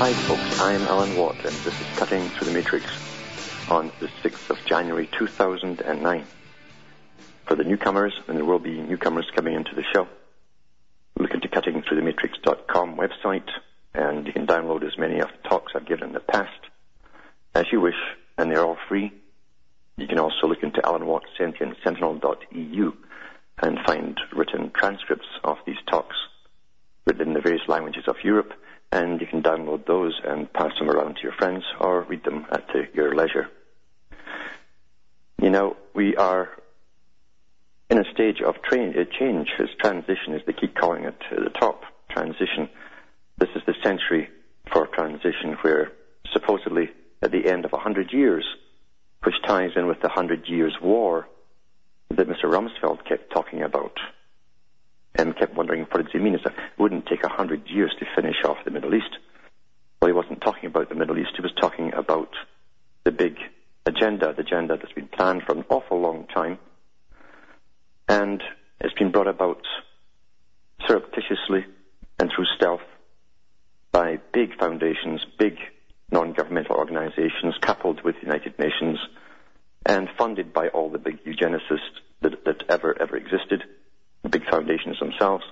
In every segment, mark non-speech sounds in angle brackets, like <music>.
Hi folks, I'm Alan Watt and this is Cutting Through the Matrix on the 6th of January 2009. For the newcomers, and there will be newcomers coming into the show, look into cuttingthroughthematrix.com website and you can download as many of the talks I've given in the past as you wish and they're all free. You can also look into Alan Watt Sentient Sentinel.eu and find written transcripts of these talks written in the various languages of Europe and you can download those and pass them around to your friends or read them at your leisure. You know, we are in a stage of tra- uh, change, as transition, as they keep calling it, to the top transition. This is the century for transition where supposedly at the end of a hundred years, which ties in with the hundred years war that Mr. Rumsfeld kept talking about, and kept wondering what does he mean? It wouldn't take a hundred years to finish off the Middle East. Well, he wasn't talking about the Middle East. He was talking about the big agenda, the agenda that's been planned for an awful long time, and it's been brought about surreptitiously and through stealth by big foundations, big non-governmental organizations coupled with the United Nations and funded by all the big eugenicists that, that ever, ever existed the big foundations themselves.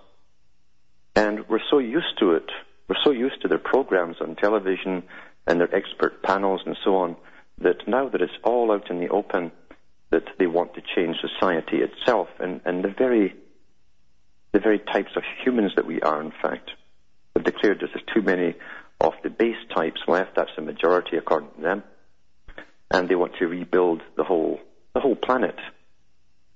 And we're so used to it, we're so used to their programs on television and their expert panels and so on, that now that it's all out in the open, that they want to change society itself and, and the very the very types of humans that we are, in fact. They've declared there's too many of the base types left, that's the majority according to them. And they want to rebuild the whole the whole planet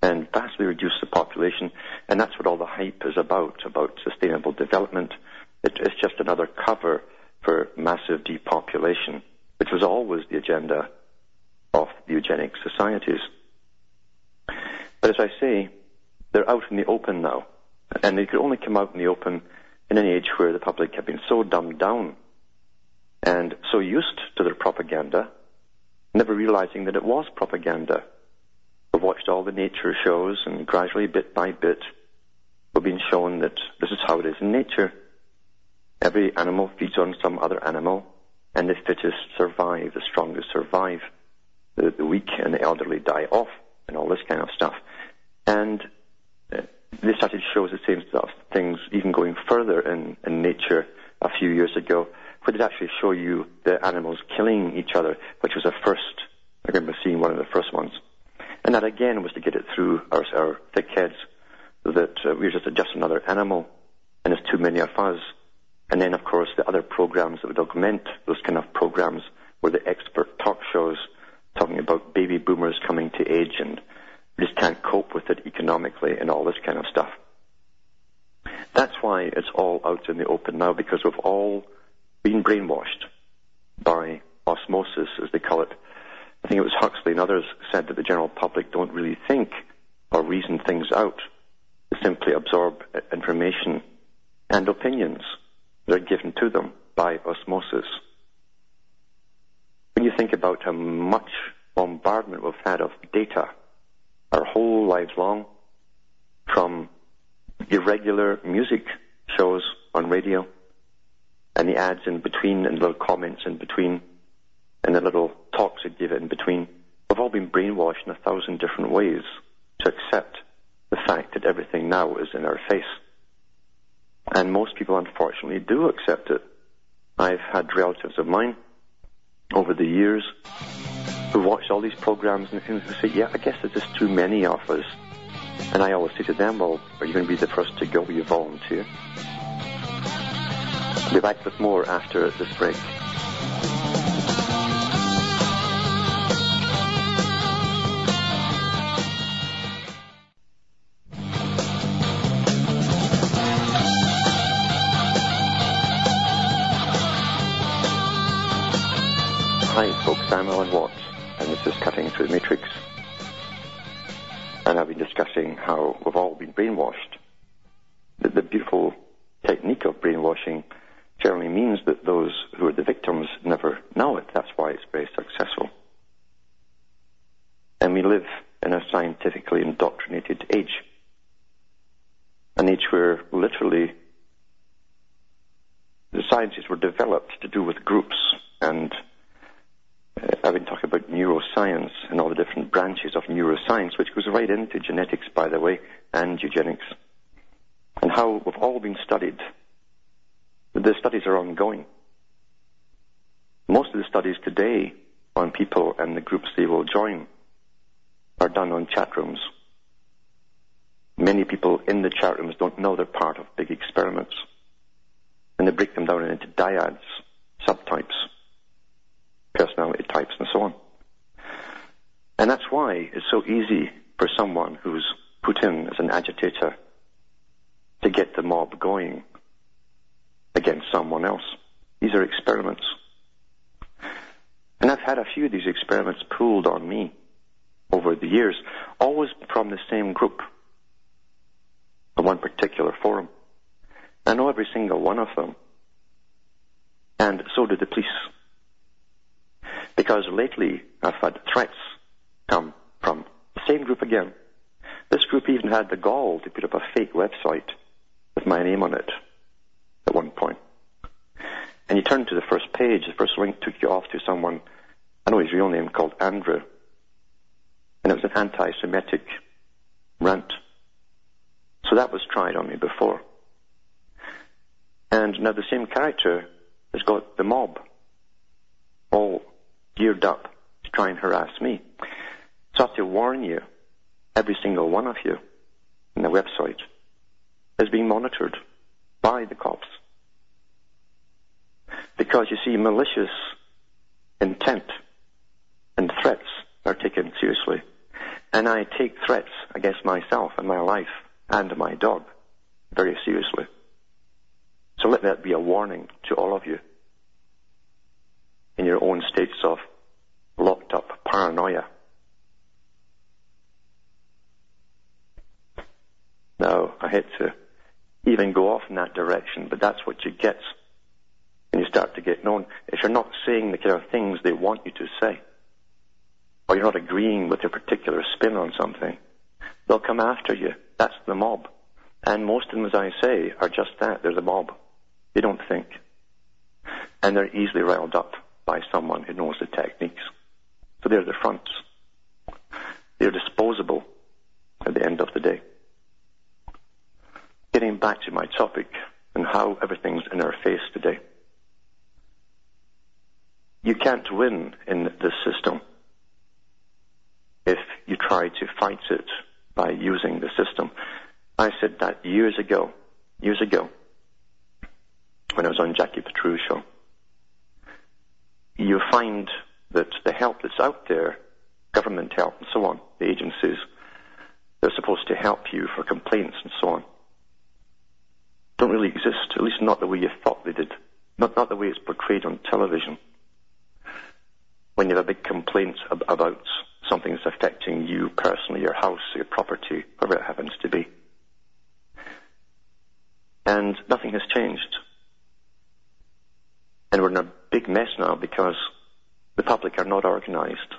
and vastly reduce the population. And that's what all the hype is about, about sustainable development. It, it's just another cover for massive depopulation, which was always the agenda of the eugenic societies. But as I say, they're out in the open now. And they could only come out in the open in an age where the public had been so dumbed down and so used to their propaganda, never realizing that it was propaganda. We've watched all the nature shows, and gradually, bit by bit, we've been shown that this is how it is in nature. Every animal feeds on some other animal, and the fittest survive, the strongest survive. The, the weak and the elderly die off, and all this kind of stuff. And uh, they started to show us the same stuff, things even going further in, in nature a few years ago, where they'd actually show you the animals killing each other, which was a first. I remember seeing one of the first ones. And that again was to get it through our, our thick heads that uh, we're just, just another animal and there's too many of us. And then, of course, the other programs that would augment those kind of programs were the expert talk shows talking about baby boomers coming to age and just can't cope with it economically and all this kind of stuff. That's why it's all out in the open now because we've all been brainwashed by osmosis, as they call it, I think it was Huxley and others said that the general public don't really think or reason things out. They simply absorb information and opinions that are given to them by osmosis. When you think about how much bombardment we've had of data our whole lives long, from irregular music shows on radio and the ads in between and little comments in between and the little talks give it in between, we've all been brainwashed in a thousand different ways to accept the fact that everything now is in our face. And most people, unfortunately, do accept it. I've had relatives of mine over the years who watched all these programs and things who say, yeah, I guess there's just too many of us. And I always say to them, well, are you going to be the first to go? You volunteer? I'll be back with more after this break. Hi, folks. Watts, and this is Cutting Through the Matrix. And I've been discussing how we've all been brainwashed. The, the beautiful technique of brainwashing generally means that those who are the victims never know it. That's why it's very successful. And we live in a scientifically indoctrinated age. An age where literally the sciences were developed to do with groups and Uh, I've been talking about neuroscience and all the different branches of neuroscience, which goes right into genetics, by the way, and eugenics, and how we've all been studied. The studies are ongoing. Most of the studies today on people and the groups they will join are done on chat rooms. Many people in the chat rooms don't know they're part of big experiments. And they break them down into dyads, subtypes personality types and so on. And that's why it's so easy for someone who's put in as an agitator to get the mob going against someone else. These are experiments. And I've had a few of these experiments pulled on me over the years, always from the same group, on one particular forum. I know every single one of them. And so do the police. Because lately I've had threats come from the same group again. This group even had the gall to put up a fake website with my name on it at one point. And you turn to the first page, the first link took you off to someone, I know his real name, called Andrew. And it was an anti-Semitic rant. So that was tried on me before. And now the same character has got the mob all geared up to try and harass me. So I have to warn you, every single one of you in the website is being monitored by the cops. Because you see, malicious intent and threats are taken seriously. And I take threats against myself and my life and my dog very seriously. So let that be a warning to all of you in your own states of locked up paranoia. Now, I hate to even go off in that direction, but that's what you get when you start to get known. If you're not saying the kind of things they want you to say, or you're not agreeing with their particular spin on something, they'll come after you. That's the mob. And most of them, as I say, are just that. They're the mob. They don't think. And they're easily riled up by someone who knows the techniques. So they're the fronts. They're disposable at the end of the day. Getting back to my topic and how everything's in our face today. You can't win in this system if you try to fight it by using the system. I said that years ago, years ago, when I was on Jackie Patru's show you find that the help that's out there, government help and so on, the agencies, they're supposed to help you for complaints and so on, don't really exist, at least not the way you thought they did, not, not the way it's portrayed on television. When you have a big complaint ab- about something that's affecting you personally, your house, your property, whatever it happens to be. And nothing has changed. And we're in a big mess now because the public are not organized.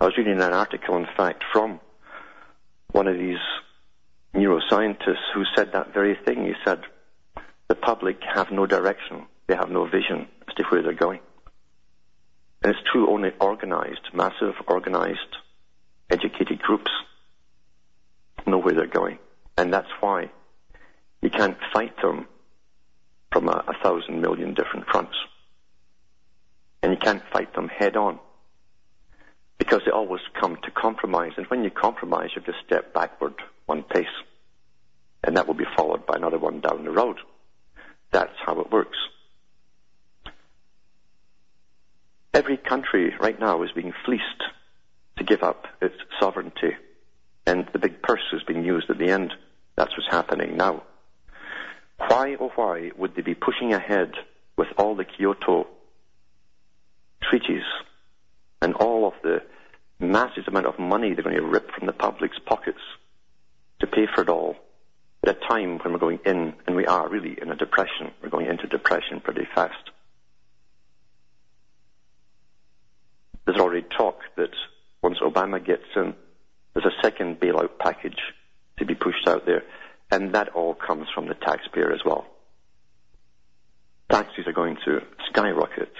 I was reading an article, in fact, from one of these neuroscientists who said that very thing. He said, the public have no direction. They have no vision as to where they're going. And it's true only organized, massive, organized, educated groups know where they're going. And that's why you can't fight them from a, a thousand million different fronts and you can't fight them head on because they always come to compromise. And when you compromise, you just step backward one pace, and that will be followed by another one down the road. That's how it works. Every country right now is being fleeced to give up its sovereignty, and the big purse is being used at the end. That's what's happening now. Why, oh why, would they be pushing ahead with all the Kyoto treaties and all of the massive amount of money they're going to rip from the public's pockets to pay for it all at a time when we're going in, and we are really in a depression. We're going into depression pretty fast. There's already talk that once Obama gets in, there's a second bailout package to be pushed out there, and that all comes from the taxpayer as well. Taxes are going to skyrocket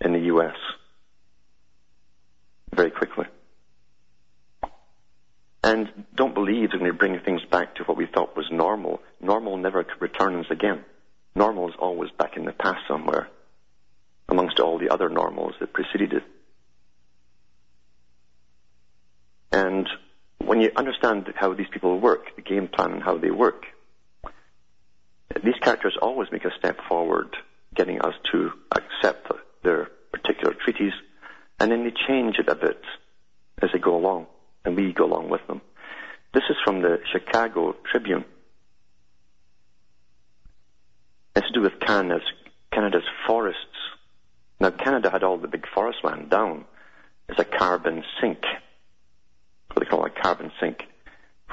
in the U.S. very quickly. And don't believe they're going bring things back to what we thought was normal. Normal never returns again. Normal is always back in the past somewhere, amongst all the other normals that preceded it. And when you understand how these people work, the game plan and how they work, these characters always make a step forward, getting us to accept their particular treaties, and then they change it a bit as they go along, and we go along with them. This is from the Chicago Tribune. It's to do with Canada's, Canada's forests. Now, Canada had all the big forest land down as a carbon sink what they call a carbon sink,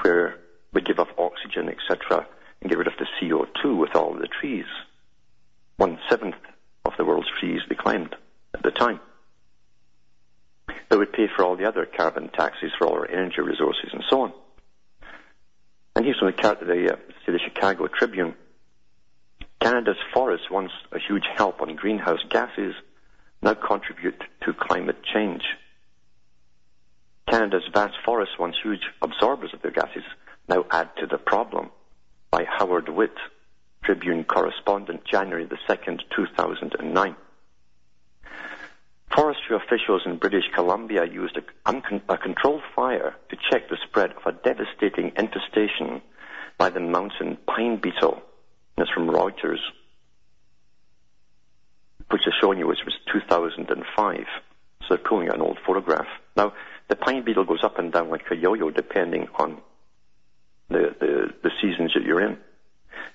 where we give off oxygen, etc., and get rid of the CO2 with all the trees. One seventh of the world's trees they claimed at the time. They would pay for all the other carbon taxes for all our energy resources and so on. And here's from the, the, uh, the Chicago Tribune. Canada's forests, once a huge help on greenhouse gases, now contribute to climate change. Canada's vast forests, once huge absorbers of their gases, now add to the problem. By Howard Witt, Tribune correspondent, January the 2nd, 2009. Forestry officials in British Columbia used a, a, controlled fire to check the spread of a devastating infestation by the mountain pine beetle. This from Reuters, which is showing you, which was 2005. So they're pulling an old photograph. Now, the pine beetle goes up and down like a yo-yo depending on the, the, the seasons that you're in.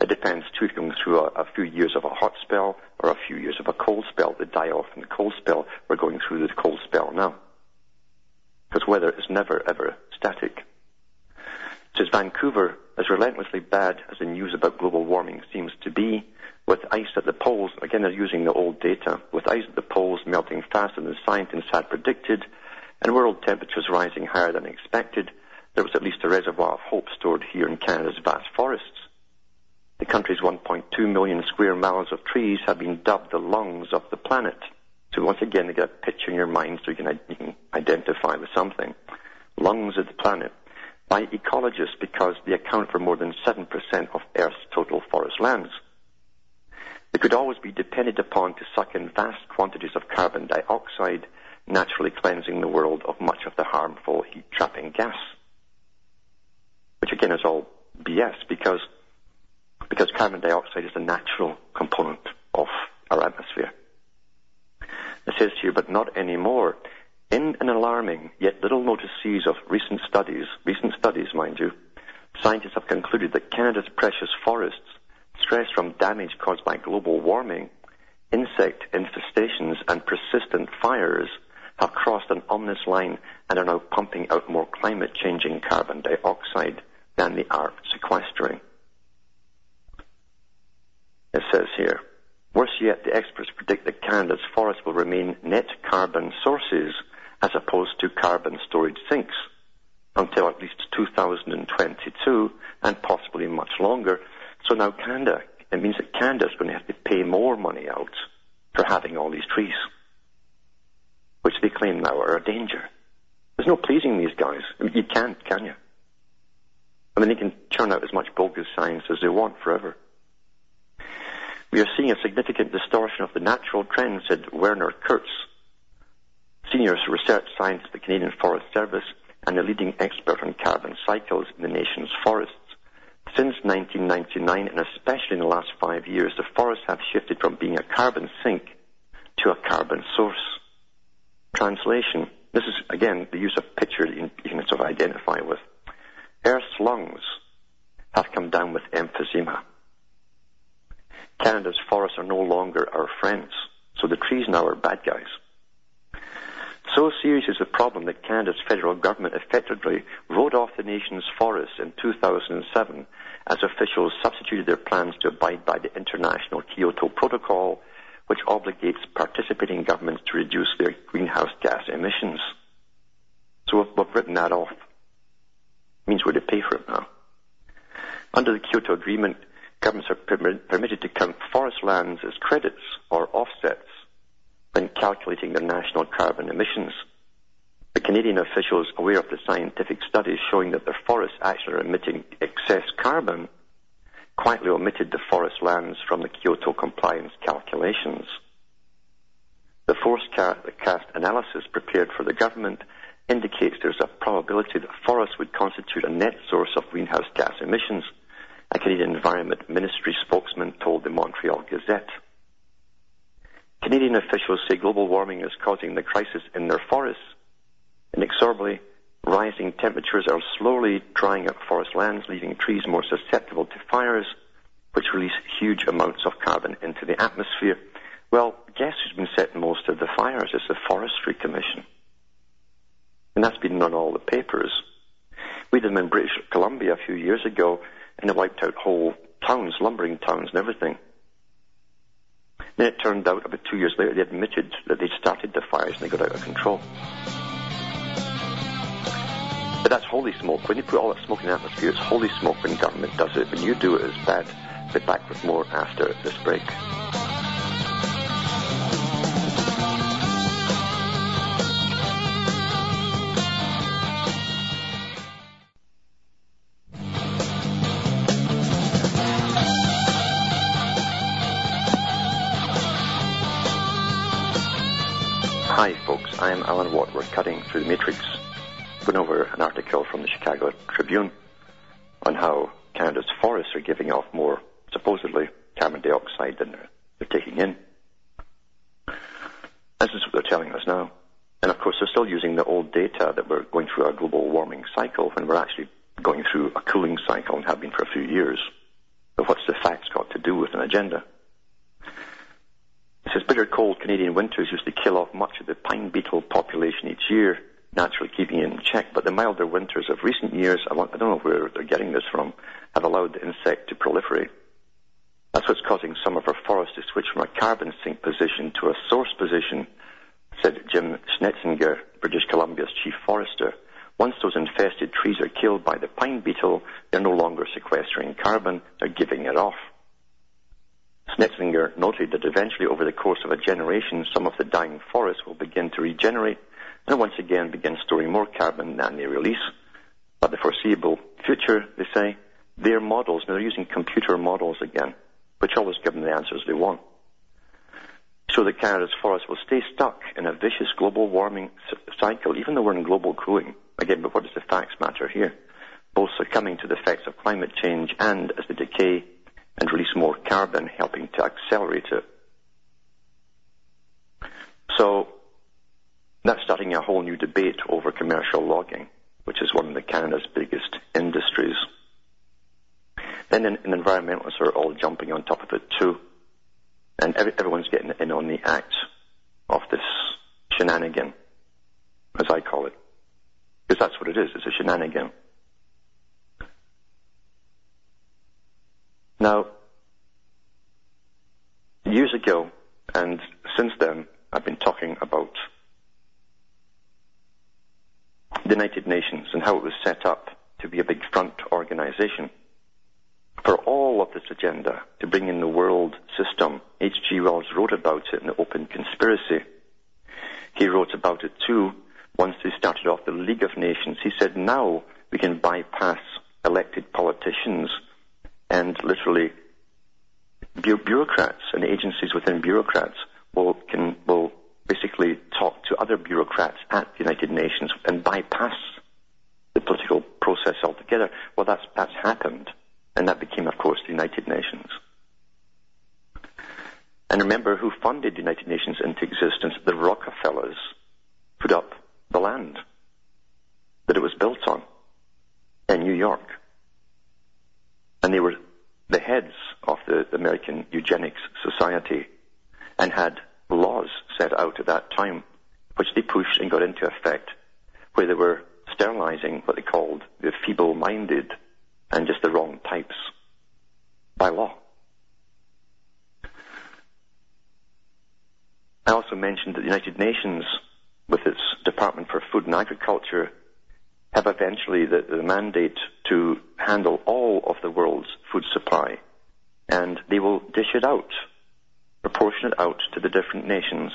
It depends too if you're going through a, a, few years of a hot spell or a few years of a cold spell. They die off in the cold spell. We're going through the cold spell now. Because weather is never ever static. Says Vancouver, as relentlessly bad as the news about global warming seems to be, with ice at the poles, again they're using the old data, with ice at the poles melting faster than scientists had predicted, and world temperatures rising higher than expected, there was at least a reservoir of hope stored here in Canada's vast forests. The country's 1.2 million square miles of trees have been dubbed the lungs of the planet. So once again, you get a picture in your mind so you can, you can identify with something. Lungs of the planet by ecologists because they account for more than 7% of Earth's total forest lands. They could always be depended upon to suck in vast quantities of carbon dioxide naturally cleansing the world of much of the harmful heat trapping gas. Which again is all BS because, because carbon dioxide is a natural component of our atmosphere. It says here, but not anymore. In an alarming yet little noticed series of recent studies, recent studies mind you, scientists have concluded that Canada's precious forests, stressed from damage caused by global warming, insect infestations and persistent fires, have crossed an ominous line and are now pumping out more climate changing carbon dioxide than they are sequestering. It says here, worse yet, the experts predict that Canada's forests will remain net carbon sources as opposed to carbon storage sinks until at least 2022 and possibly much longer. So now Canada, it means that Canada is going to have to pay more money out for having all these trees which they claim now are a danger. There's no pleasing these guys. You can't, can you? I mean, they can churn out as much bogus science as they want forever. We are seeing a significant distortion of the natural trend, said Werner Kurz, senior research scientist at the Canadian Forest Service and a leading expert on carbon cycles in the nation's forests. Since 1999, and especially in the last five years, the forests have shifted from being a carbon sink to a carbon source translation, this is again the use of picture that you can sort of identify with. Earth's lungs have come down with emphysema. Canada's forests are no longer our friends, so the trees now are bad guys. So serious is the problem that Canada's federal government effectively wrote off the nation's forests in 2007 as officials substituted their plans to abide by the international Kyoto Protocol, which obligates participating governments to reduce their greenhouse gas emissions. So we've, written that off. It means we're to pay for it now. Under the Kyoto Agreement, governments are permitted to count forest lands as credits or offsets when calculating their national carbon emissions. The Canadian officials, aware of the scientific studies showing that their forests actually are emitting excess carbon, quietly omitted the forest lands from the Kyoto compliance calculations. The forecast analysis prepared for the government indicates there's a probability that forests would constitute a net source of greenhouse gas emissions, a Canadian Environment Ministry spokesman told the Montreal Gazette. Canadian officials say global warming is causing the crisis in their forests. Inexorably, rising temperatures are slowly drying up forest lands, leaving trees more susceptible to fires, which release huge amounts of carbon into the atmosphere. Well, guess who's been setting most of the fires? It's the Forestry Commission. And that's been on all the papers. We did them in British Columbia a few years ago, and it wiped out whole towns, lumbering towns and everything. Then it turned out about two years later they admitted that they'd started the fires and they got out of control. But that's holy smoke. When you put all that smoke in the atmosphere, it's holy smoke when government does it. When you do it, it's bad. Be back with more after this break. Dioxide than they're, they're taking in. This is what they're telling us now. And of course, they're still using the old data that we're going through our global warming cycle when we're actually going through a cooling cycle and have been for a few years. But what's the facts got to do with an agenda? It says bitter cold Canadian winters used to kill off much of the pine beetle population each year, naturally keeping it in check. But the milder winters of recent years, I don't know where they're getting this from, have allowed the insect to proliferate. That's what's causing some of our forests to switch from a carbon sink position to a source position, said Jim Snetsinger, British Columbia's chief forester. Once those infested trees are killed by the pine beetle, they're no longer sequestering carbon, they're giving it off. Snetsinger noted that eventually, over the course of a generation, some of the dying forests will begin to regenerate and once again begin storing more carbon than they release. But the foreseeable future, they say, their models, now they're using computer models again, which always give them the answers they want, So that Canada's forests will stay stuck in a vicious global warming cycle, even though we're in global cooling. Again, but what does the facts matter here? Both succumbing to the effects of climate change and as they decay and release more carbon, helping to accelerate it. So that's starting a whole new debate over commercial logging, which is one of the Canada's biggest industries. Then in, in environmentalists are all jumping on top of it too, and every, everyone's getting in on the act of this shenanigan, as I call it, because that's what it is. It's a shenanigan. Now, years ago, and since then, I've been talking about the United Nations and how it was set up to be a big front organization for all of this agenda to bring in the world system. H.G. Wells wrote about it in The Open Conspiracy. He wrote about it too once they started off the League of Nations. He said, now we can bypass elected politicians and literally bureaucrats and agencies within bureaucrats will can will basically talk to other bureaucrats at the United Nations and bypass the political process altogether. Well, that's that's happened, and that became, of course, the United Nations. And remember who funded the United Nations into existence? The Rockefellers put up the land that it was built on in New York. And they were the heads of the American Eugenics Society and had laws set out at that time which they pushed and got into effect, where they were sterilizing what they called the feeble-minded and just the wrong types by law. I also mentioned that the United Nations, with its Department for Food and Agriculture, have eventually the, the mandate to handle all of the world's food supply, and they will dish it out, proportion it out to the different nations,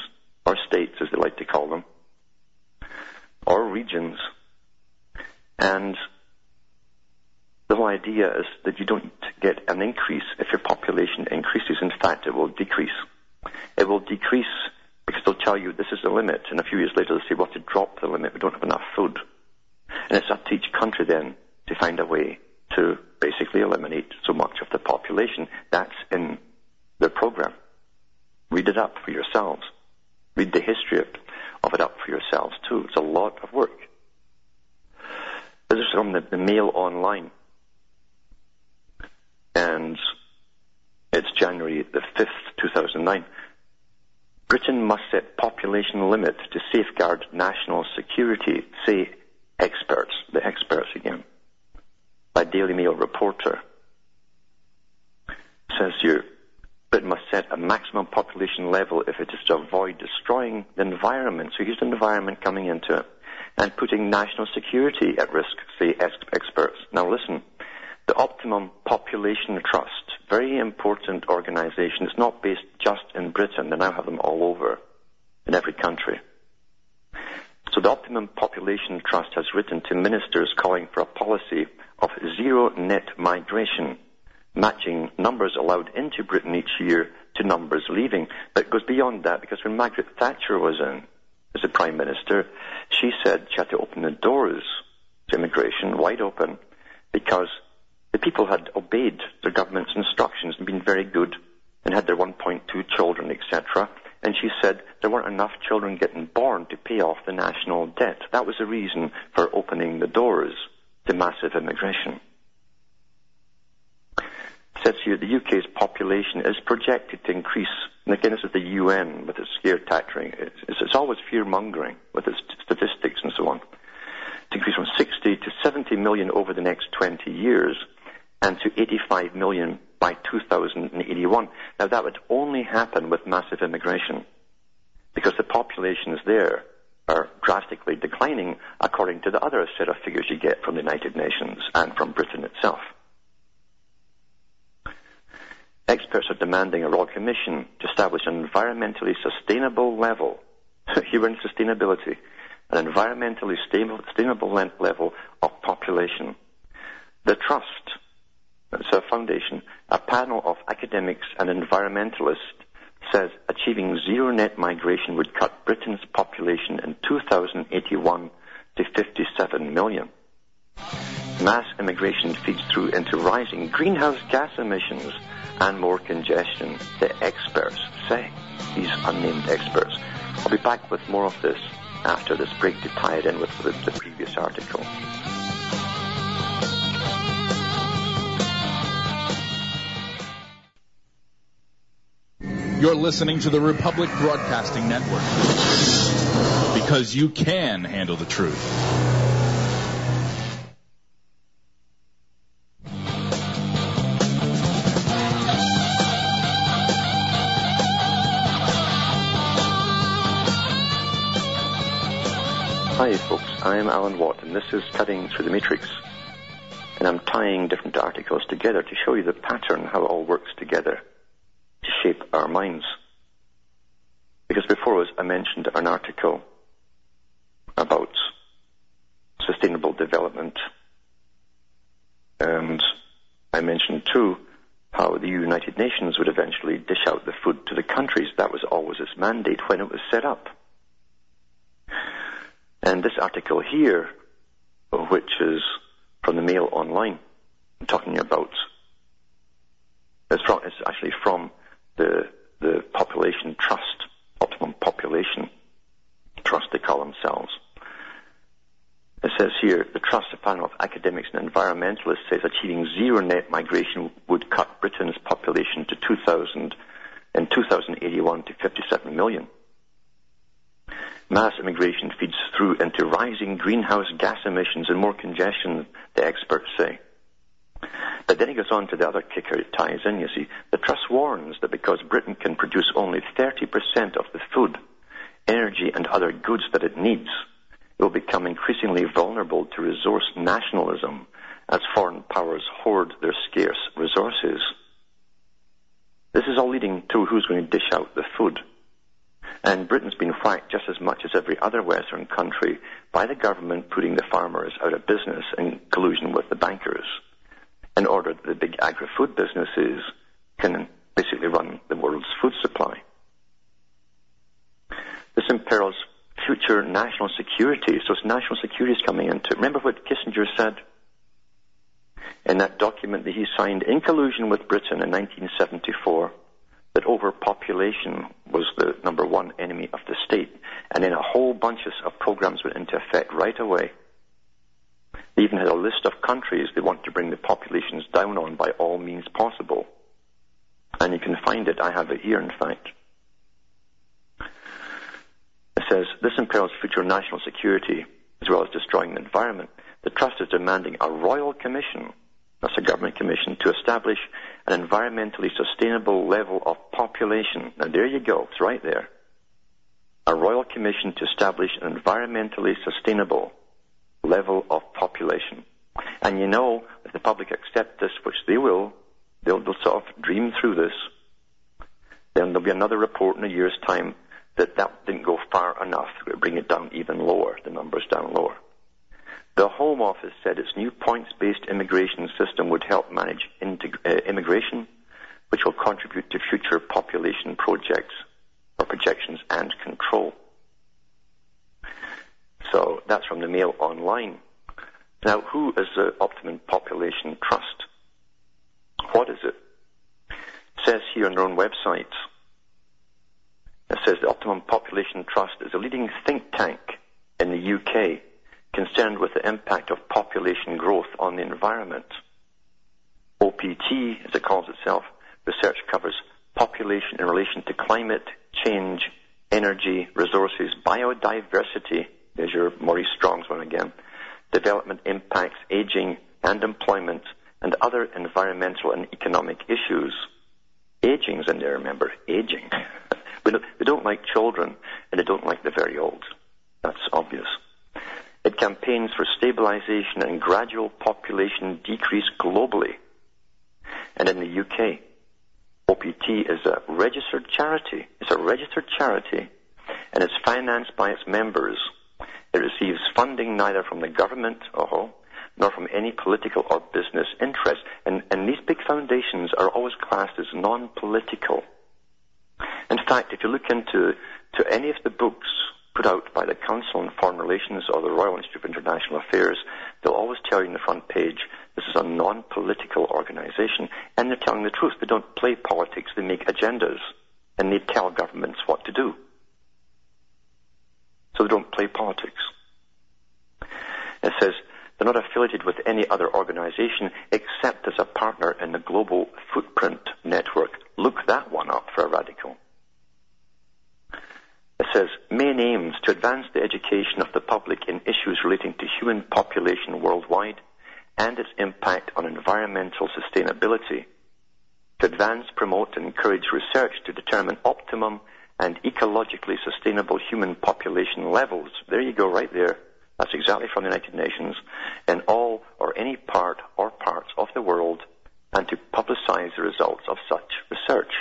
or states as they like to call them, or regions. And the whole idea is that you don't get an increase if your population increases. In fact, it will decrease. It will decrease because they'll tell you this is the limit, and a few years later they'll say, well, to drop the limit, we don't have enough food. And it's up to each country then to find a way to basically eliminate so much of the population. That's in their program. Read it up for yourselves. Read the history of it up for yourselves too. It's a lot of work. This is from the, the Mail Online. And it's January the 5th, 2009. Britain must set population limit to safeguard national security, say experts, the experts again, by Daily Mail reporter. Says here, Britain must set a maximum population level if it is to avoid destroying the environment. So here's the environment coming into it and putting national security at risk, say experts. Now listen, the Optimum Population Trust, very important organization. It's not based just in Britain. They now have them all over in every country. So the Optimum Population Trust has written to ministers calling for a policy of zero net migration, matching numbers allowed into Britain each year to numbers leaving. But it goes beyond that because when Margaret Thatcher was in as the Prime Minister, she said she had to open the doors to immigration wide open because the people had obeyed their government's instructions and been very good and had their 1.2 children, etc and she said there weren't enough children getting born to pay off the national debt. That was the reason for opening the doors to massive immigration. It says here the UK's population is projected to increase, and again this is the UN with its scare tactics. It's, it's always fear mongering with its statistics and so on. To increase from 60 to 70 million over the next 20 years, and to 85 million by 2081. Now that would only happen with massive immigration because the populations there are drastically declining according to the other set of figures you get from the United Nations and from Britain itself. Experts are demanding a Royal Commission to establish an environmentally sustainable level, <laughs> human sustainability, an environmentally sustainable level of population. The Trust a foundation, a panel of academics and environmentalists says achieving zero net migration would cut Britain's population in 2081 to 57 million. Mass immigration feeds through into rising greenhouse gas emissions and more congestion, the experts say, these unnamed experts. I'll be back with more of this after this break to tie it in with the, the previous article. You're listening to the Republic Broadcasting Network because you can handle the truth. Hi, folks. I'm Alan Watt, and this is Cutting Through the Matrix. And I'm tying different articles together to show you the pattern, how it all works together to shape our minds. Because before us, I mentioned an article about sustainable development, and I mentioned too how the United Nations would eventually dish out the food to the countries. That was always its mandate when it was set up. And this article here, which is from the Mail Online, talking about, it's, from, it's actually from the, the population trust, optimum population trust they call themselves. It says here, the trust, a panel of academics and environmentalists, says achieving zero net migration would cut Britain's population to 2000 in 2081 to 57 million. Mass immigration feeds through into rising greenhouse gas emissions and more congestion, the experts say. But then he goes on to the other kicker it ties in, you see. The Trust warns that because Britain can produce only 30% of the food, energy and other goods that it needs, it will become increasingly vulnerable to resource nationalism as foreign powers hoard their scarce resources. This is all leading to who's going to dish out the food. And Britain's been whacked just as much as every other Western country by the government putting the farmers out of business in collusion with the bankers in order that the big agri-food businesses can basically run the world's food supply. This imperils future national security. So it's national security is coming into it. Remember what Kissinger said in that document that he signed in collusion with Britain in 1974 that overpopulation was the number one enemy of the state. And then a whole bunch of programs went into effect right away. They even had a list of countries they want to bring the populations down on by all means possible. And you can find it. I have it here, in fact. It says, this imperils future national security as well as destroying the environment. The Trust is demanding a royal commission that's a government commission to establish an environmentally sustainable level of population. Now there you go, it's right there. A royal commission to establish an environmentally sustainable level of population. And you know, if the public accept this, which they will, they'll, they'll sort of dream through this, then there'll be another report in a year's time that that didn't go far enough. Bring it down even lower, the numbers down lower. The Home Office said its new points-based immigration system would help manage integ- uh, immigration, which will contribute to future population projects or projections and control. So that's from the Mail Online. Now, who is the Optimum Population Trust? What is it? It says here on their own website, it says the Optimum Population Trust is a leading think tank in the UK concerned with the impact of population growth on the environment. OPT, as it calls itself, research covers population in relation to climate, change, energy, resources, biodiversity, there's your Maurice Strong's one again, development impacts, aging and employment, and other environmental and economic issues. Aging's in there, remember, aging. <laughs> we, don't, we don't like children, and they don't like the very old. That's obvious. It campaigns for stabilization and gradual population decrease globally. And in the UK, OPT is a registered charity. It's a registered charity, and it's financed by its members. It receives funding neither from the government, oh, nor from any political or business interest. And, and these big foundations are always classed as non-political. In fact, if you look into to any of the books put out by the Council on Foreign Relations or the Royal Institute of International Affairs, they'll always tell you in the front page this is a non-political organization, and they're telling the truth. They don't play politics; they make agendas, and they tell governments what to do. So they don't play politics. It says they're not affiliated with any other organization except as a partner in the Global Footprint Network. Look that one up for a radical. It says, main aims to advance the education of the public in issues relating to human population worldwide and its impact on environmental sustainability. To advance, promote, and encourage research to determine optimum and ecologically sustainable human population levels. There you go, right there. That's exactly from the United Nations in all or any part or parts of the world and to publicize the results of such research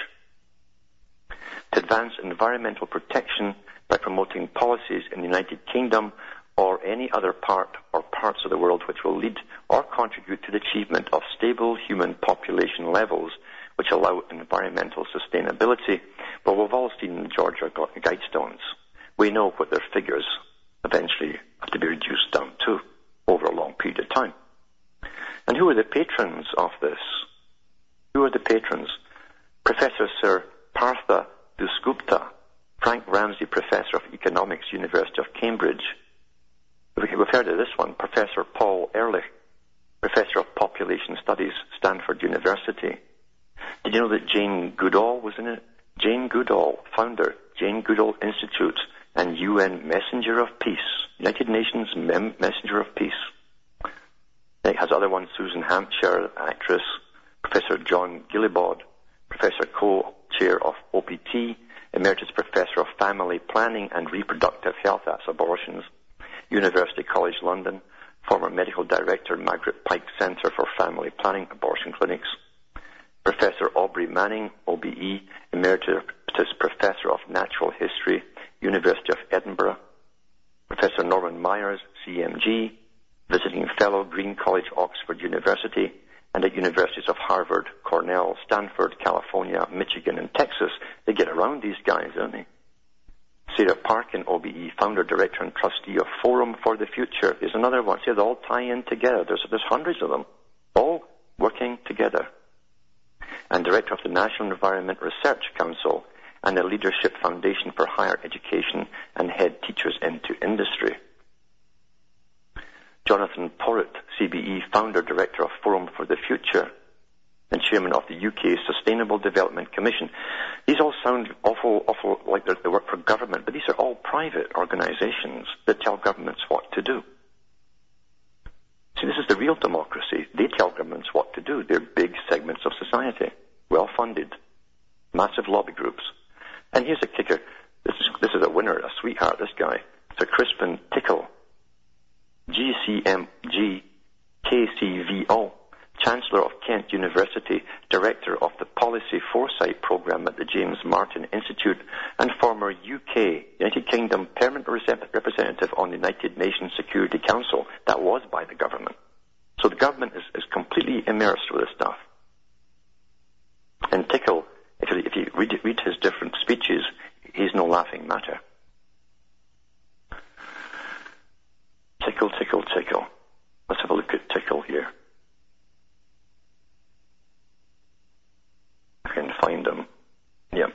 to advance environmental protection by promoting policies in the United Kingdom or any other part or parts of the world which will lead or contribute to the achievement of stable human population levels which allow environmental sustainability. Well, we've all seen Georgia Guidestones. We know what their figures eventually have to be reduced down to over a long period of time. And who are the patrons of this? Who are the patrons? Professor Sir Partha Dasgupta, Frank Ramsey Professor of Economics, University of Cambridge. We've heard of this one, Professor Paul Ehrlich, Professor of Population Studies, Stanford University. Did you know that Jane Goodall was in it? Jane Goodall, founder, Jane Goodall Institute and UN Messenger of Peace, United Nations Mem- Messenger of Peace. It has other ones, Susan Hampshire, actress, Professor John Guillebaud, Professor co-chair of OPT, Emeritus Professor of Family Planning and Reproductive Health, that's abortions, University College London, former Medical Director, Margaret Pyke Centre for Family Planning Abortion Clinics, Professor Aubrey Manning, OBE, Emeritus Professor of Natural History, University of Edinburgh, Professor Norman Myers, CMG, visiting fellow, Green College, Oxford University, and at universities of Harvard, Cornell, Stanford, California, Michigan, and Texas. They get around these guys, don't they? Sarah Parkin, OBE, founder, director, and trustee of Forum for the Future, is another one. See, they all tie in together. There's, there's hundreds of them, all working together. And director of the National Environment Research Council and the Leadership Foundation for Higher Education and head teachers into industry. Jonathan Porritt, CBE, founder, director of Forum for the Future, and chairman of the UK Sustainable Development Commission. These all sound awful, awful like they work for government, but these are all private organisations that tell governments what to do. See, this is the real democracy. They tell governments what to do. They're big segments of society, well funded, massive lobby groups. And here's a kicker. This is, this is a winner, a sweetheart, this guy. Sir Crispin Tickell, GCMG KCVO, Chancellor of Kent University, Director of the Policy Foresight Programme at the James Martin Institute, and former UK, United Kingdom Permanent Representative on the United Nations Security Council. That was by the government. So the government is, is completely immersed with this stuff. And Tickell, if you, if you read, read his different speeches, he's no laughing matter. Tickell, tickle, tickle. Let's have a look at Tickell here. I can find them. Yep.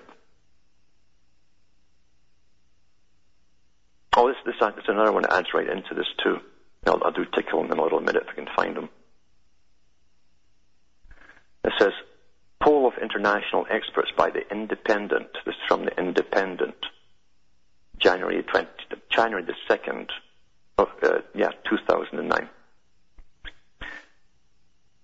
Is another one that adds right into this too. I'll, I'll do Tickell in a minute if I can find them. It says, poll of international experts by the Independent. This is from the Independent. January 20, January the 2nd, of, uh, yeah, 2009.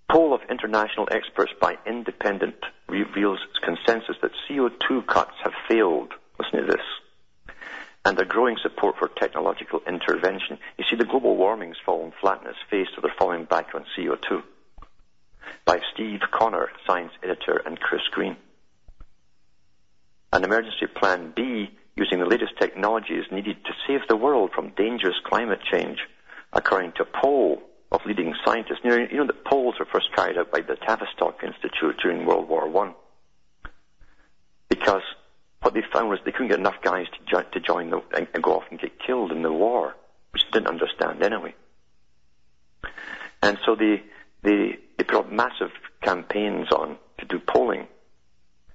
Poll of international experts by Independent reveals consensus that CO2 cuts have failed. Listen to this. And a growing support for technological intervention. You see, the global warming's fallen flat in its face, so they're falling back on CO2. By Steve Connor, science editor, and Chris Green. An emergency plan B using the latest technologies needed to save the world from dangerous climate change, according to a poll of leading scientists. You know, you know that polls were first carried out by the Tavistock Institute during World War One, because what they found was they couldn't get enough guys to, jo- to join the, and, and go off and get killed in the war, which they didn't understand anyway. And so they, they, they put up massive campaigns on to do polling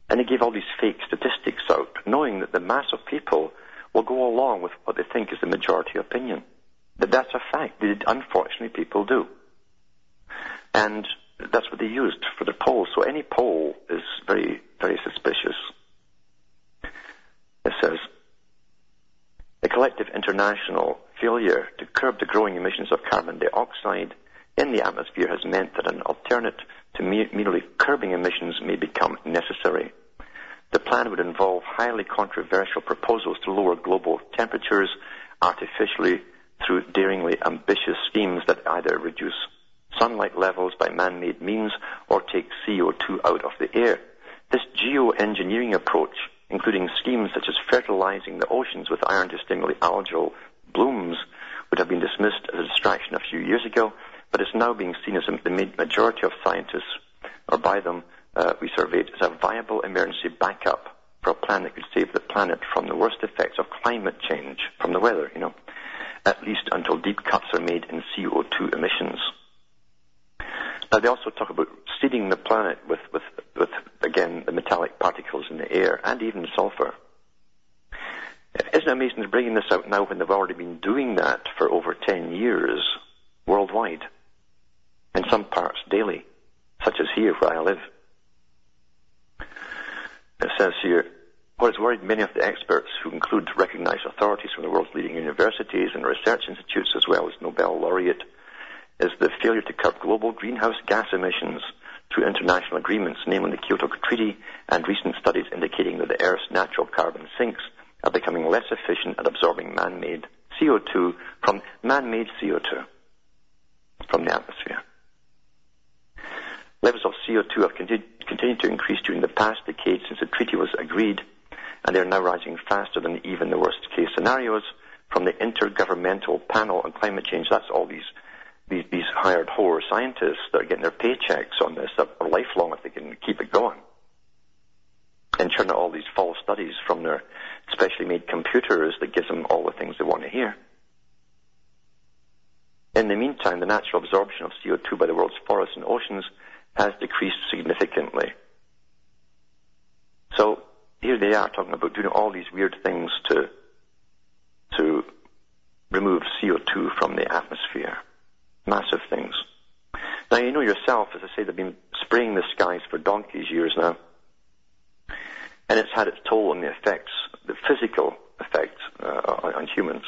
and they gave all these fake statistics out, knowing that the mass of people will go along with what they think is the majority opinion. But that's a fact. That unfortunately people do. And that's what they used for the poll. So any poll is very, very suspicious. It says, the collective international failure to curb the growing emissions of carbon dioxide in the atmosphere has meant that an alternate to merely curbing emissions may become necessary. The plan would involve highly controversial proposals to lower global temperatures artificially through daringly ambitious schemes that either reduce sunlight levels by man-made means or take CO2 out of the air. This geoengineering approach, including schemes such as fertilizing the oceans with iron to stimulate algal blooms, would have been dismissed as a distraction a few years ago, but is now being seen as the majority of scientists, or by them, uh, we surveyed, as a viable emergency backup for a plan that could save the planet from the worst effects of climate change, from the weather, you know, at least until deep cuts are made in CO2 emissions. They also talk about seeding the planet with, with, with again, the metallic particles in the air and even sulfur. Isn't it amazing they're bringing this out now when they've already been doing that for over 10 years worldwide? In some parts daily, such as here where I live. It says here, what has worried many of the experts, who include recognized authorities from the world's leading universities and research institutes, as well as Nobel laureate, is the failure to curb global greenhouse gas emissions through international agreements, namely the Kyoto Treaty and recent studies indicating that the Earth's natural carbon sinks are becoming less efficient at absorbing man-made CO2 from man-made CO2 from the atmosphere. Levels of CO2 have continued to increase during the past decade since the treaty was agreed, and they are now rising faster than even the worst case scenarios from the Intergovernmental Panel on Climate Change. That's all these these, these hired horror scientists that are getting their paychecks on this are lifelong if they can keep it going. And churn out all these false studies from their specially made computers that gives them all the things they want to hear. In the meantime, the natural absorption of CO2 by the world's forests and oceans has decreased significantly. So here they are talking about doing all these weird things to to remove CO2 from the atmosphere. Massive things. Now you know yourself, as I say, they've been spraying the skies for donkey's years now. And it's had its toll on the effects, the physical effects uh, on, on, humans.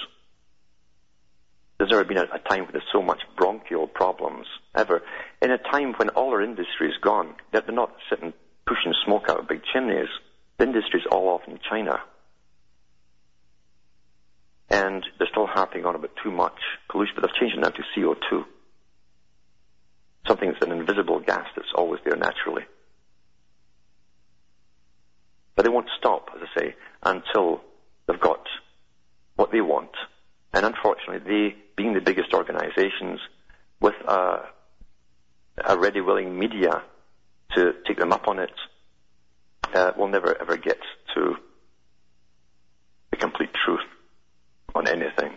There's never been a, a time when there's so much bronchial problems ever. In a time when all our industry is gone, that they're not sitting pushing smoke out of big chimneys. The industry's all off in China. And they're still harping on about too much pollution, but they've changed it now to CO2. Something that's an invisible gas that's always there naturally. But they won't stop, as I say, until they've got what they want. And unfortunately, they, being the biggest organizations, with a, a ready, willing media to take them up on it, uh, will never ever get to the complete truth on anything.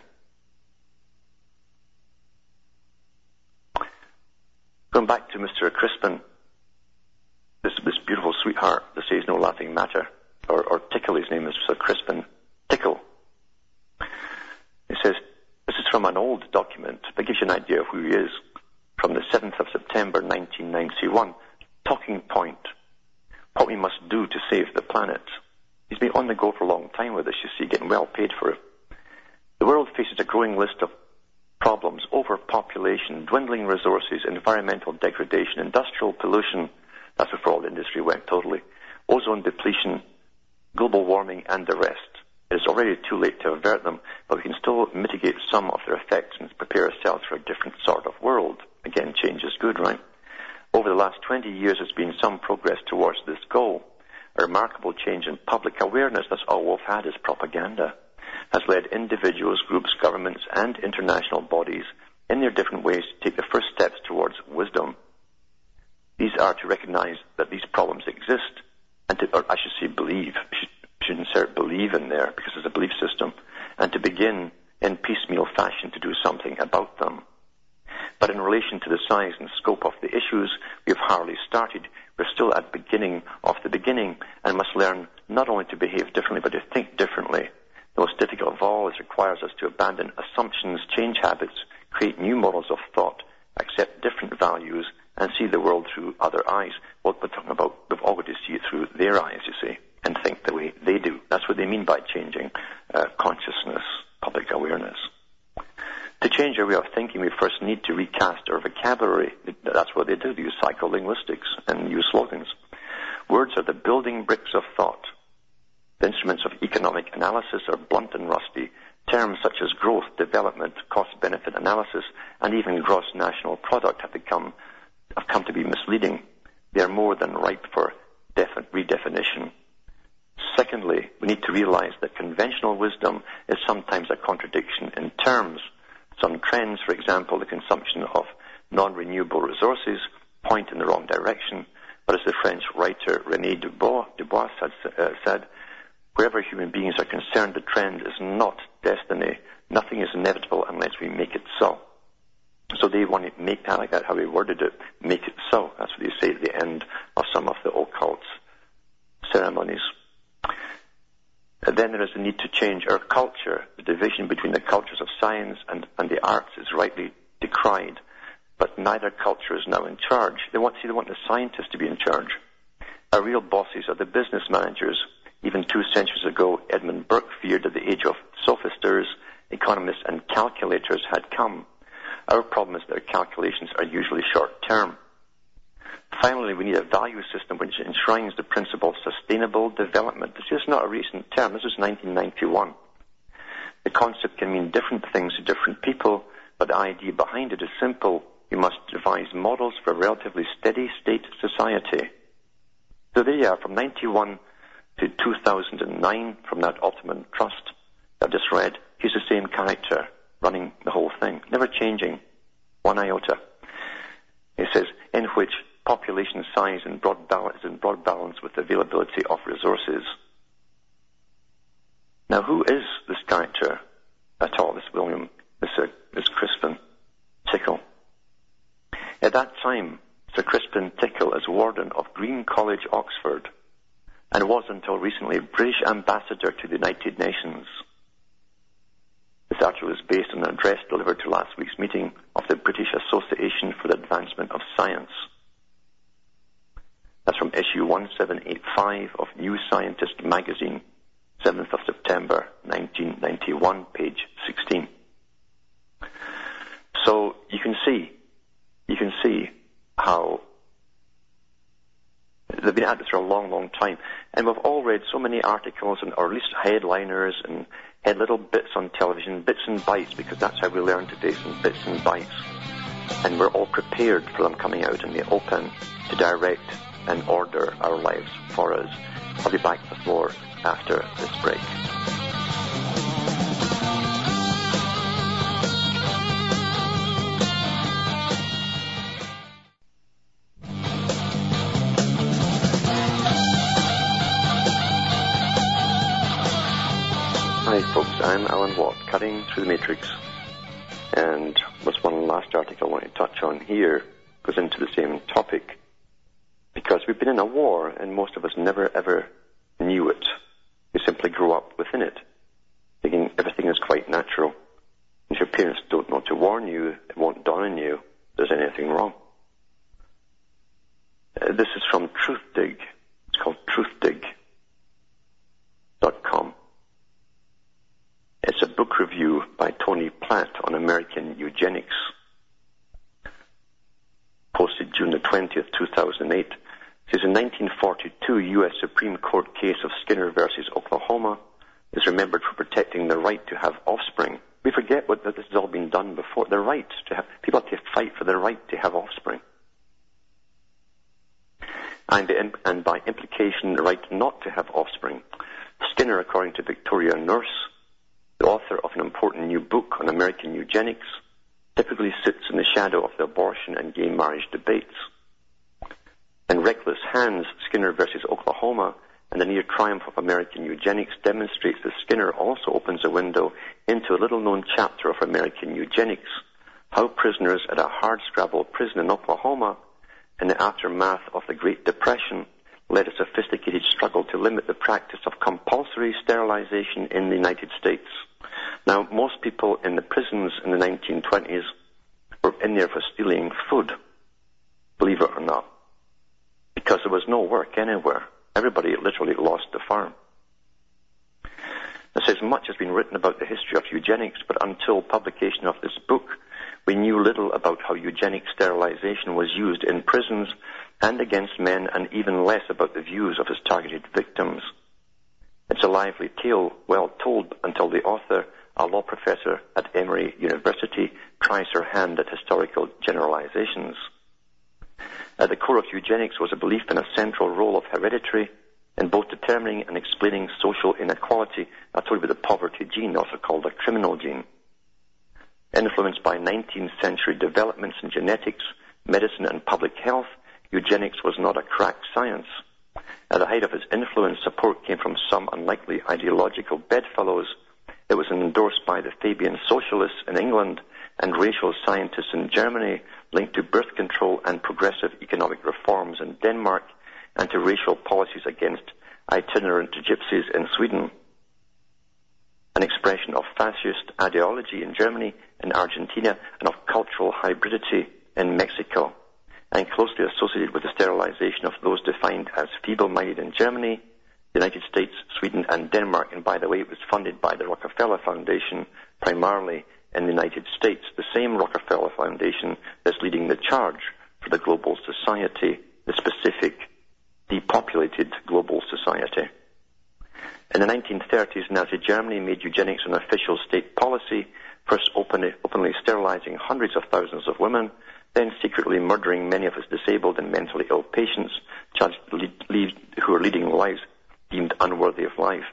Going back to Mr. Crispin, this, this beautiful sweetheart that says no laughing matter, or, or Tickell, his name is Sir Crispin Tickell. He says, this is from an old document that gives you an idea of who he is, from the 7th of September 1991, talking point, what we must do to save the planet. He's been on the go for a long time with this, you see, getting well paid for it. The world faces a growing list of problems, overpopulation, dwindling resources, environmental degradation, industrial pollution, that's before all industry went totally, ozone depletion, global warming, and the rest. It is already too late to avert them, but we can still mitigate some of their effects and prepare ourselves for a different sort of world. Again, change is good, right? Over the last 20 years, there's been some progress towards this goal. A remarkable change in public awareness, that's all we've had is propaganda has led individuals, groups, governments, and international bodies in their different ways to take the first steps towards wisdom. These are to recognize that these problems exist and to, or I should say believe, should, should insert believe in there because it's a belief system, and to begin in piecemeal fashion to do something about them. But in relation to the size and scope of the issues, we have hardly started. We're still at beginning of the beginning and must learn not only to behave differently, but to think differently the most difficult of all is requires us to abandon assumptions, change habits, create new models of thought, accept different values, and see the world through other eyes. What we're talking about, we've to see it through their eyes, you see, and think the way they do. That's what they mean by changing uh, consciousness, public awareness. To change our way of thinking, we first need to recast our vocabulary. That's what they do. They use psycholinguistics and use slogans. Words are the building bricks of thought. The instruments of economic analysis are blunt and rusty. Terms such as growth, development, cost-benefit analysis, and even gross national product have become have come to be misleading. They are more than ripe for redefinition. Secondly, we need to realize that conventional wisdom is sometimes a contradiction in terms. Some trends, for example, the consumption of non-renewable resources, point in the wrong direction. But as the French writer René Dubois, Dubois had, uh, said, Wherever human beings are concerned, the trend is not destiny. Nothing is inevitable unless we make it so. So they want to make, I like that how they worded it, make it so. That's what they say at the end of some of the occult ceremonies. And then there is a need to change our culture. The division between the cultures of science and, and the arts is rightly decried. But neither culture is now in charge. They want, see, they want the scientists to be in charge. Our real bosses are the business managers Even two centuries ago, Edmund Burke feared that the age of sophisters, economists, and calculators had come. Our problem is that calculations are usually short term. Finally, we need a value system which enshrines the principle of sustainable development. This is not a recent term. This is 1991. The concept can mean different things to different people, but the idea behind it is simple. You must devise models for a relatively steady state society. So there you are, from 91 to 2009, from that Optimum Trust I've just read, he's the same character running the whole thing, never changing one iota. He says, in which population size and broad balance in broad balance with availability of resources. Now, who is this character at all, this William, this, uh, this Crispin Tickell? At that time, Sir Crispin Tickell, as warden of Green College, Oxford, and was until recently British ambassador to the United Nations. This article is based on an address delivered to last week's meeting of the British Association for the Advancement of Science. That's from issue 1785 of New Scientist magazine, 7th of September 1991, page 16. So you can see, you can see how they've been at this for a long, long time. And we've all read so many articles, and, or at least headliners, and had little bits on television, bits and bytes, because that's how we learn today, some bits and bytes. And we're all prepared for them coming out in the open to direct and order our lives for us. I'll be back with more after this break. Alan Watt, cutting through the matrix. And this one last article I want to touch on here goes into the same topic because we've been in a war and most of us never ever knew it. We simply grew up within it, thinking everything is quite natural. If your parents don't know to warn you, it won't dawn on you there's anything wrong. Uh, this is from Truthdig. It's called truthdig.com. It's a book review by Tony Platt on American eugenics, posted June the 20th, 2008. Says a 1942 U.S. Supreme Court case of Skinner versus Oklahoma is remembered for protecting the right to have offspring. We forget what, that this has all been done before. The right to have, people have to fight for the right to have offspring. And, and by implication, the right not to have offspring. Skinner, according to Victoria Nourse, the author of an important new book on American eugenics, typically sits in the shadow of the abortion and gay marriage debates. And Reckless Hands, Skinner versus Oklahoma, and the near triumph of American eugenics demonstrates that Skinner also opens a window into a little known chapter of American eugenics, how prisoners at a hard-scrabble prison in Oklahoma in the aftermath of the Great Depression led a sophisticated struggle to limit the practice of compulsory sterilization in the United States. Now, most people in the prisons in the 1920s were in there for stealing food, believe it or not because there was no work anywhere. Everybody literally lost the farm. It says much has been written about the history of eugenics, but until publication of this book, we knew little about how eugenic sterilization was used in prisons and against men, and even less about the views of his targeted victims. It's a lively tale, well told until the author, a law professor at Emory University, tries her hand at historical generalizations. At the core of eugenics was a belief in a central role of hereditary in both determining and explaining social inequality. I told you about the poverty gene, also called a criminal gene. Influenced by 19th century developments in genetics, medicine, and public health, eugenics was not a crack science. At the height of its influence, support came from some unlikely ideological bedfellows. It was endorsed by the Fabian socialists in England and racial scientists in Germany linked to birth control and progressive economic reforms in Denmark and to racial policies against itinerant gypsies in Sweden. An expression of fascist ideology in Germany and Argentina and of cultural hybridity in Mexico and closely associated with the sterilization of those defined as feeble-minded in Germany the United States, Sweden, and Denmark. And by the way, it was funded by the Rockefeller Foundation primarily in the United States, the same Rockefeller Foundation that's leading the charge for the global society, the specific depopulated global society. In the 1930s, Nazi Germany made eugenics an official state policy, first openly, openly sterilizing hundreds of thousands of women, then secretly murdering many of its disabled and mentally ill patients, judged who were leading lives deemed unworthy of life.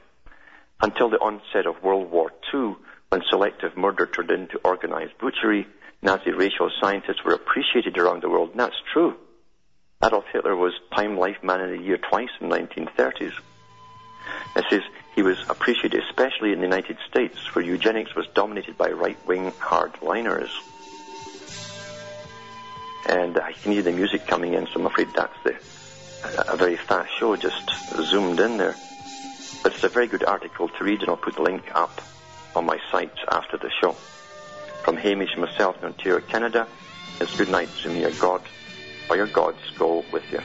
Until the onset of World War II, when selective murder turned into organized butchery, Nazi racial scientists were appreciated around the world, and that's true. Adolf Hitler was Time Life Man of the Year twice in the 1930s. It says he was appreciated especially in the United States, where eugenics was dominated by right-wing hardliners. And I can hear the music coming in, so I'm afraid that's the, a very fast show, just zoomed in there. But it's a very good article to read, and I'll put the link up on my site after the show. From Hamish and myself in Ontario, Canada, it's good night to me, God, or your gods go with you.